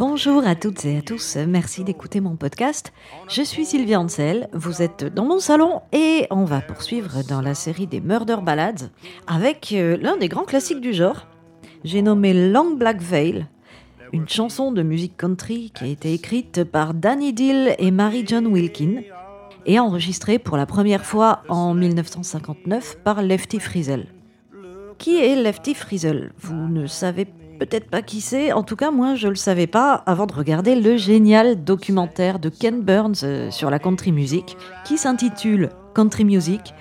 Bonjour à toutes et à tous, merci d'écouter mon podcast. Je suis Sylvie Ansel, vous êtes dans mon salon et on va poursuivre dans la série des Murder Ballads avec euh, l'un des grands classiques du genre. J'ai nommé Long Black Veil, une chanson de musique country qui a été écrite par Danny Dill et Mary John Wilkin et enregistrée pour la première fois en 1959 par Lefty Frizzell. Qui est Lefty Frizzell? Vous ne savez peut-être pas qui c'est, en tout cas moi je ne le savais pas avant de regarder le génial documentaire de Ken Burns euh, sur la country music qui s'intitule Country Music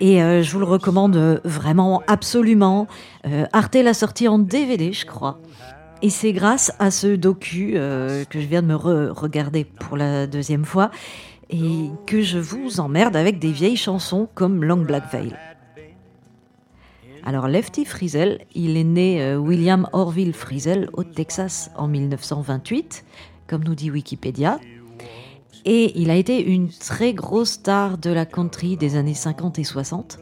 et euh, je vous le recommande euh, vraiment absolument. Arte l'a sorti en DVD je crois. Et c'est grâce à ce docu que je viens de me regarder pour la deuxième fois et que je vous emmerde avec des vieilles chansons comme Long Black Veil. Alors Lefty Frizzell, il est né euh, William Orville Frizzell au Texas en 1928, comme nous dit Wikipédia. Et il a été une très grosse star de la country des années 50 et 60.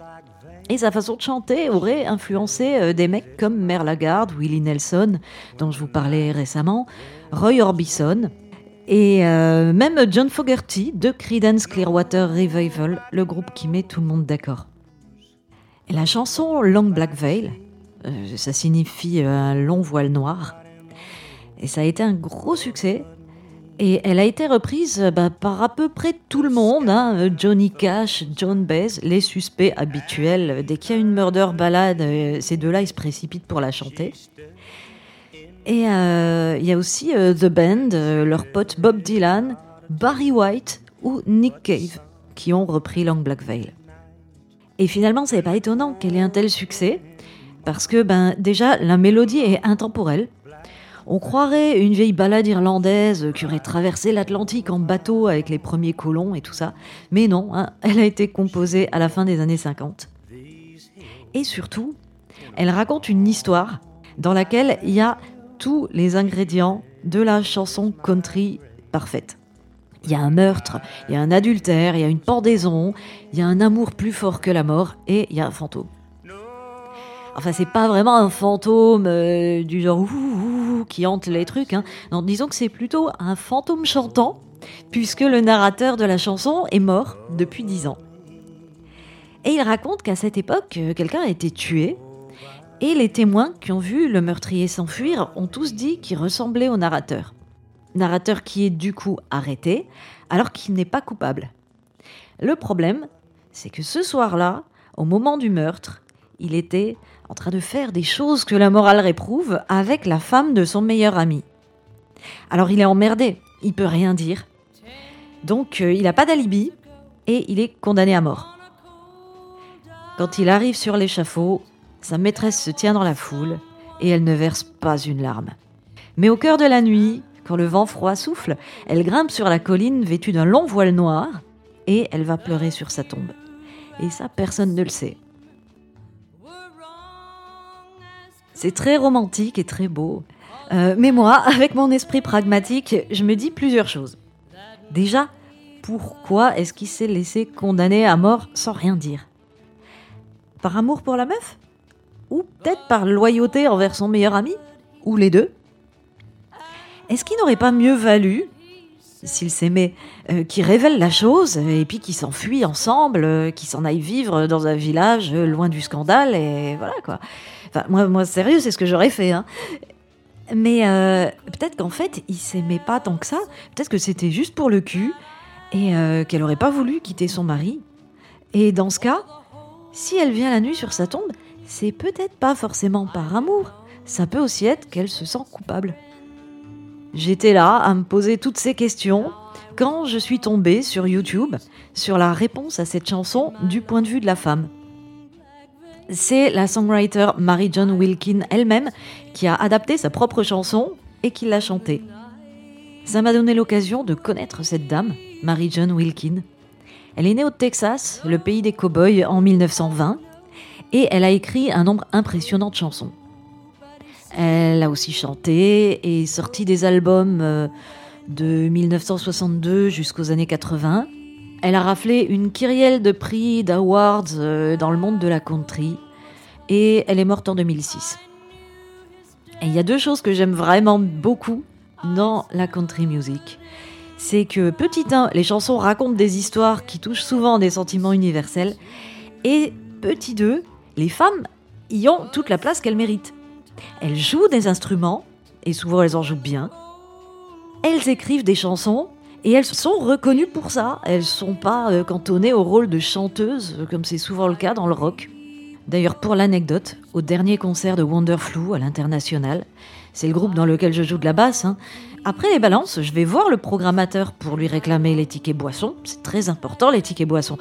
Et sa façon de chanter aurait influencé euh, des mecs comme Merle Lagarde, Willie Nelson, dont je vous parlais récemment, Roy Orbison, et euh, même John Fogerty de Creedence Clearwater Revival, le groupe qui met tout le monde d'accord. La chanson Long Black Veil, euh, ça signifie euh, un long voile noir, et ça a été un gros succès. Et elle a été reprise bah, par à peu près tout le monde, hein. Johnny Cash, John Baez, les suspects habituels. Dès qu'il y a une murder balade, ces deux-là, ils se précipitent pour la chanter. Et euh, il y a aussi euh, The Band, euh, leurs potes Bob Dylan, Barry White ou Nick Cave qui ont repris Long Black Veil. Et finalement, c'est pas étonnant qu'elle ait un tel succès, parce que ben déjà la mélodie est intemporelle. On croirait une vieille balade irlandaise qui aurait traversé l'Atlantique en bateau avec les premiers colons et tout ça, mais non, hein, elle a été composée à la fin des années 50. Et surtout, elle raconte une histoire dans laquelle il y a tous les ingrédients de la chanson country parfaite. Il y a un meurtre, il y a un adultère, il y a une pendaison, il y a un amour plus fort que la mort et il y a un fantôme. Enfin, c'est pas vraiment un fantôme euh, du genre ouh, qui hante les trucs. Hein. Non, disons que c'est plutôt un fantôme chantant, puisque le narrateur de la chanson est mort depuis dix ans. Et il raconte qu'à cette époque, euh, quelqu'un a été tué et les témoins qui ont vu le meurtrier s'enfuir ont tous dit qu'il ressemblait au narrateur. Narrateur qui est du coup arrêté alors qu'il n'est pas coupable. Le problème, c'est que ce soir-là, au moment du meurtre, il était en train de faire des choses que la morale réprouve avec la femme de son meilleur ami. Alors il est emmerdé, il peut rien dire. Donc euh, il n'a pas d'alibi et il est condamné à mort. Quand il arrive sur l'échafaud, sa maîtresse se tient dans la foule et elle ne verse pas une larme. Mais au cœur de la nuit, quand le vent froid souffle, elle grimpe sur la colline vêtue d'un long voile noir et elle va pleurer sur sa tombe. Et ça, personne ne le sait. C'est très romantique et très beau. Euh, mais moi, avec mon esprit pragmatique, je me dis plusieurs choses. Déjà, pourquoi est-ce qu'il s'est laissé condamner à mort sans rien dire? Par amour pour la meuf? Ou peut-être par loyauté envers son meilleur ami? Ou les deux? Est-ce qu'il n'aurait pas mieux valu, s'il s'aimait, euh, qu'ils révèlent la chose et puis qu'ils s'enfuient ensemble, euh, qu'ils s'en aillent vivre dans un village euh, loin du scandale et voilà quoi. Moi, moi sérieux, c'est ce que j'aurais fait. Hein. Mais peut-être qu'en fait, il s'aimait pas tant que ça. Peut-être que c'était juste pour le cul et qu'elle aurait pas voulu quitter son mari. Et dans ce cas, si elle vient la nuit sur sa tombe, c'est peut-être pas forcément par amour, ça peut aussi être qu'elle se sent coupable. J'étais là à me poser toutes ces questions quand je suis tombée sur YouTube sur la réponse à cette chanson du point de vue de la femme. C'est la songwriter Mary John Wilkin elle-même qui a adapté sa propre chanson et qui l'a chantée. Ça m'a donné l'occasion de connaître cette dame, Mary John Wilkin. Elle est née au Texas, le pays des cowboys, en 1920 et elle a écrit un nombre impressionnant de chansons. Elle a aussi chanté et sorti des albums euh, de 1962 jusqu'aux années 80. Elle a raflé une kyrielle de prix, d'awards euh, dans le monde de la country et elle est morte en 2006. Et il y a deux choses que j'aime vraiment beaucoup dans la country music, c'est que petit 1, les chansons racontent des histoires qui touchent souvent des sentiments universels, et petit 2, les femmes y ont toute la place qu'elles méritent. Elles jouent des instruments, et souvent elles en jouent bien. Elles écrivent des chansons, et elles sont reconnues pour ça. Elles sont pas euh, cantonnées au rôle de chanteuses, comme c'est souvent le cas dans le rock. D'ailleurs, pour l'anecdote, au dernier concert de Wonderflu à l'international, c'est le groupe dans lequel je joue de la basse, hein, après les balances, je vais voir le programmateur pour lui réclamer les tickets boissons. C'est très important, les tickets boissons.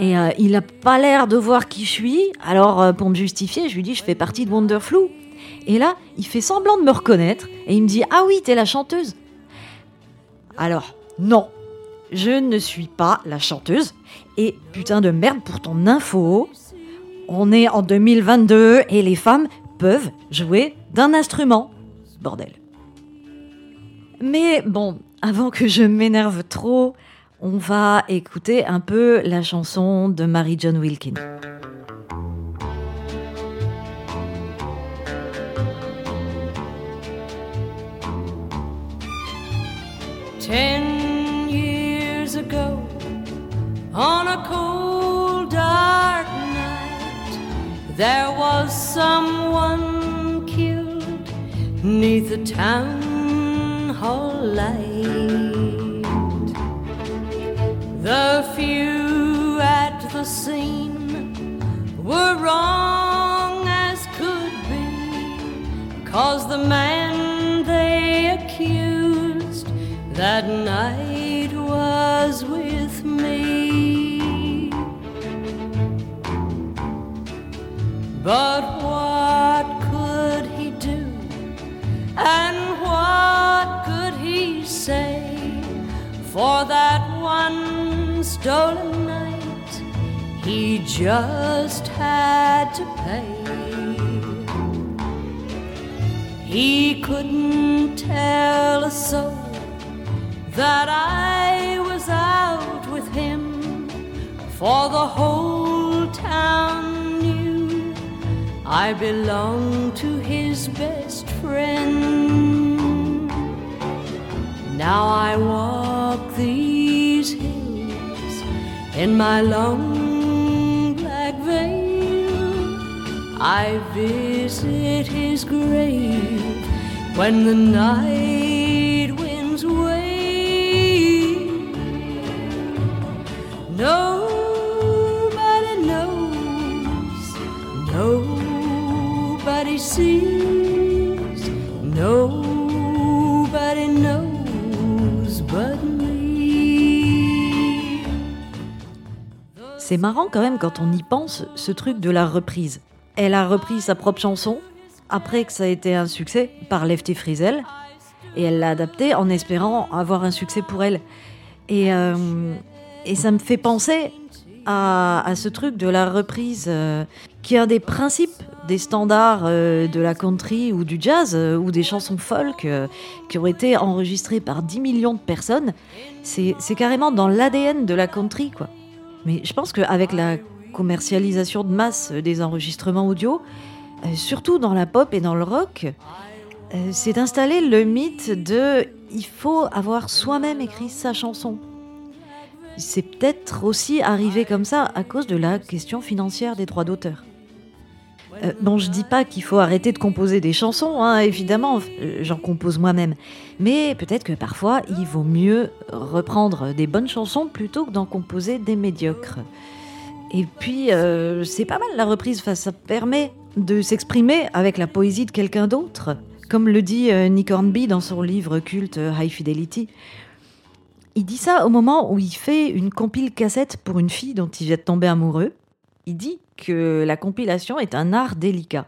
Et euh, il n'a pas l'air de voir qui je suis. Alors, euh, pour me justifier, je lui dis je fais partie de Wonderflu. Et là, il fait semblant de me reconnaître et il me dit Ah oui, t'es la chanteuse. Alors, non, je ne suis pas la chanteuse. Et putain de merde pour ton info, on est en 2022 et les femmes peuvent jouer d'un instrument. Bordel. Mais bon, avant que je m'énerve trop, on va écouter un peu la chanson de Mary John Wilkin. Ten years ago, on a cold dark night, there was someone killed neath the town hall light. The few at the scene were wrong as could be, cause the man they accused that night was with me. But He just had to pay. He couldn't tell a soul that I was out with him, for the whole town knew I belonged to his best friend. Now I walk these hills in my long I visit his grave when the night winds wail. Nobody knows, nobody sees, nobody knows but me. C'est marrant quand même quand on y pense, ce truc de la reprise. Elle a repris sa propre chanson, après que ça a été un succès, par Lefty Frizzell, et elle l'a adaptée en espérant avoir un succès pour elle. Et, euh, et ça me fait penser à, ce truc de la reprise, euh, qui est un des principes des standards euh, de la country ou du jazz, ou des chansons folk qui ont été enregistrées par 10 millions de personnes. C'est c'est carrément dans l'ADN de la country, quoi. Mais je pense qu'avec la commercialisation de masse des enregistrements audio, euh, surtout dans la pop et dans le rock, euh, s'est installé le mythe de il faut avoir soi-même écrit sa chanson. C'est peut-être aussi arrivé comme ça à cause de la question financière des droits d'auteur. Euh, bon, je dis pas qu'il faut arrêter de composer des chansons, hein, évidemment, euh, j'en compose moi-même. Mais peut-être que parfois, il vaut mieux reprendre des bonnes chansons plutôt que d'en composer des médiocres. Et puis, euh, c'est pas mal la reprise, ça permet de s'exprimer avec la poésie de quelqu'un d'autre. Comme le dit euh, Nick Hornby dans son livre culte euh, High Fidelity. Il dit ça au moment où il fait une compile cassette pour une fille dont il vient de tomber amoureux. Il dit que la compilation est un art délicat.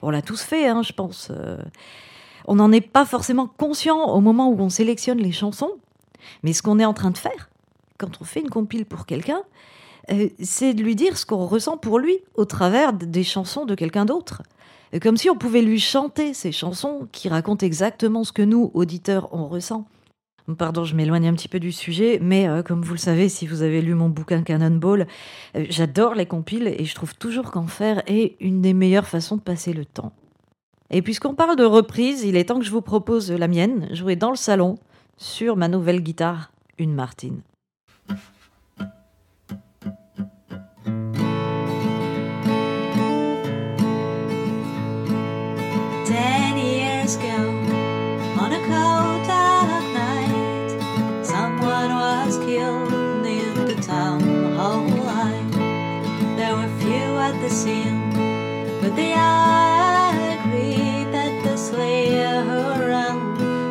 On l'a tous fait, hein, je pense. On n'en est pas forcément conscient au moment où on sélectionne les chansons, mais ce qu'on est en train de faire, quand on fait une compile pour quelqu'un, c'est de lui dire ce qu'on ressent pour lui au travers des chansons de quelqu'un d'autre. Euh, Comme si on pouvait lui chanter ces chansons qui racontent exactement ce que nous, auditeurs, on ressent. Pardon, je m'éloigne un petit peu du sujet, mais euh, comme vous le savez, si vous avez lu mon bouquin Cannonball, euh, j'adore les compiles et je trouve toujours qu'en faire est une des meilleures façons de passer le temps. Et puisqu'on parle de reprise, il est temps que je vous propose la mienne, jouée dans le salon, sur ma nouvelle guitare, une Martin. Cold night, someone was killed in the town hall. There were few at the scene, but they agreed that the slayer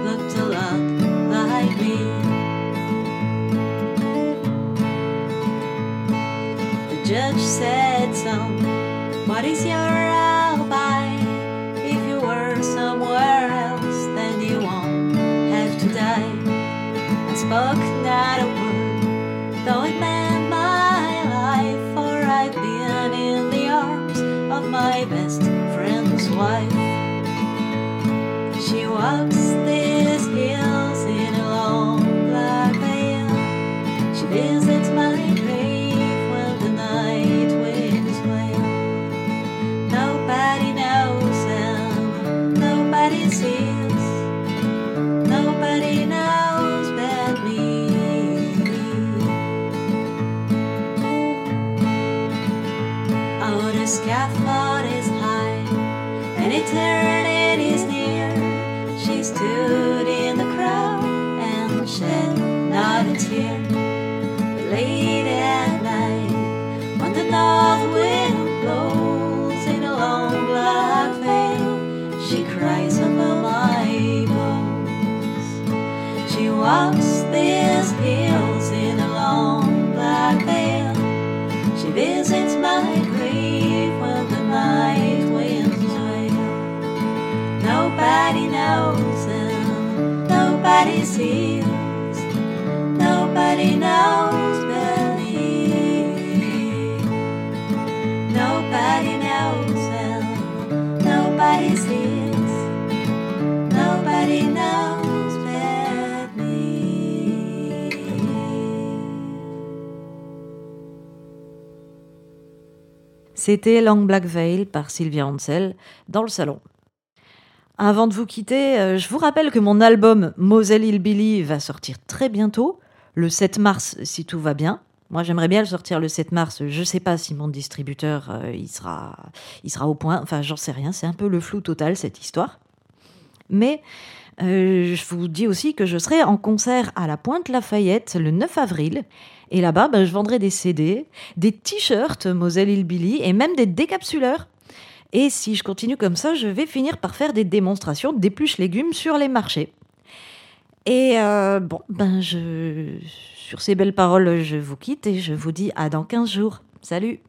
looked a lot like me. The judge said, Son, what is your Visits my grave the night winds wail. Nobody knows nobody sees. Nobody knows but me. Oh, scaffold is high and eternity is near. She stood in the crowd and shed not a tear. Nobody sees. Nobody knows me. Nobody knows and nobody sees. Nobody knows but me. C'était Long Black Veil par Sylvia Ansel dans le salon. Avant de vous quitter, euh, je vous rappelle que mon album Moselle Hillbilly va sortir très bientôt, le 7 mars si tout va bien. Moi, j'aimerais bien le sortir le 7 mars. Je sais pas si mon distributeur euh, il sera, il sera au point. Enfin, j'en sais rien. C'est un peu le flou total cette histoire. Mais euh, je vous dis aussi que je serai en concert à la Pointe Lafayette le 9 avril. Et là-bas, ben, je vendrai des CD, des t-shirts Moselle Hillbilly et même des décapsuleurs. Et si je continue comme ça, je vais finir par faire des démonstrations d'épluches légumes sur les marchés. Et euh, bon, ben je, sur ces belles paroles, je vous quitte et je vous dis à dans 15 jours. Salut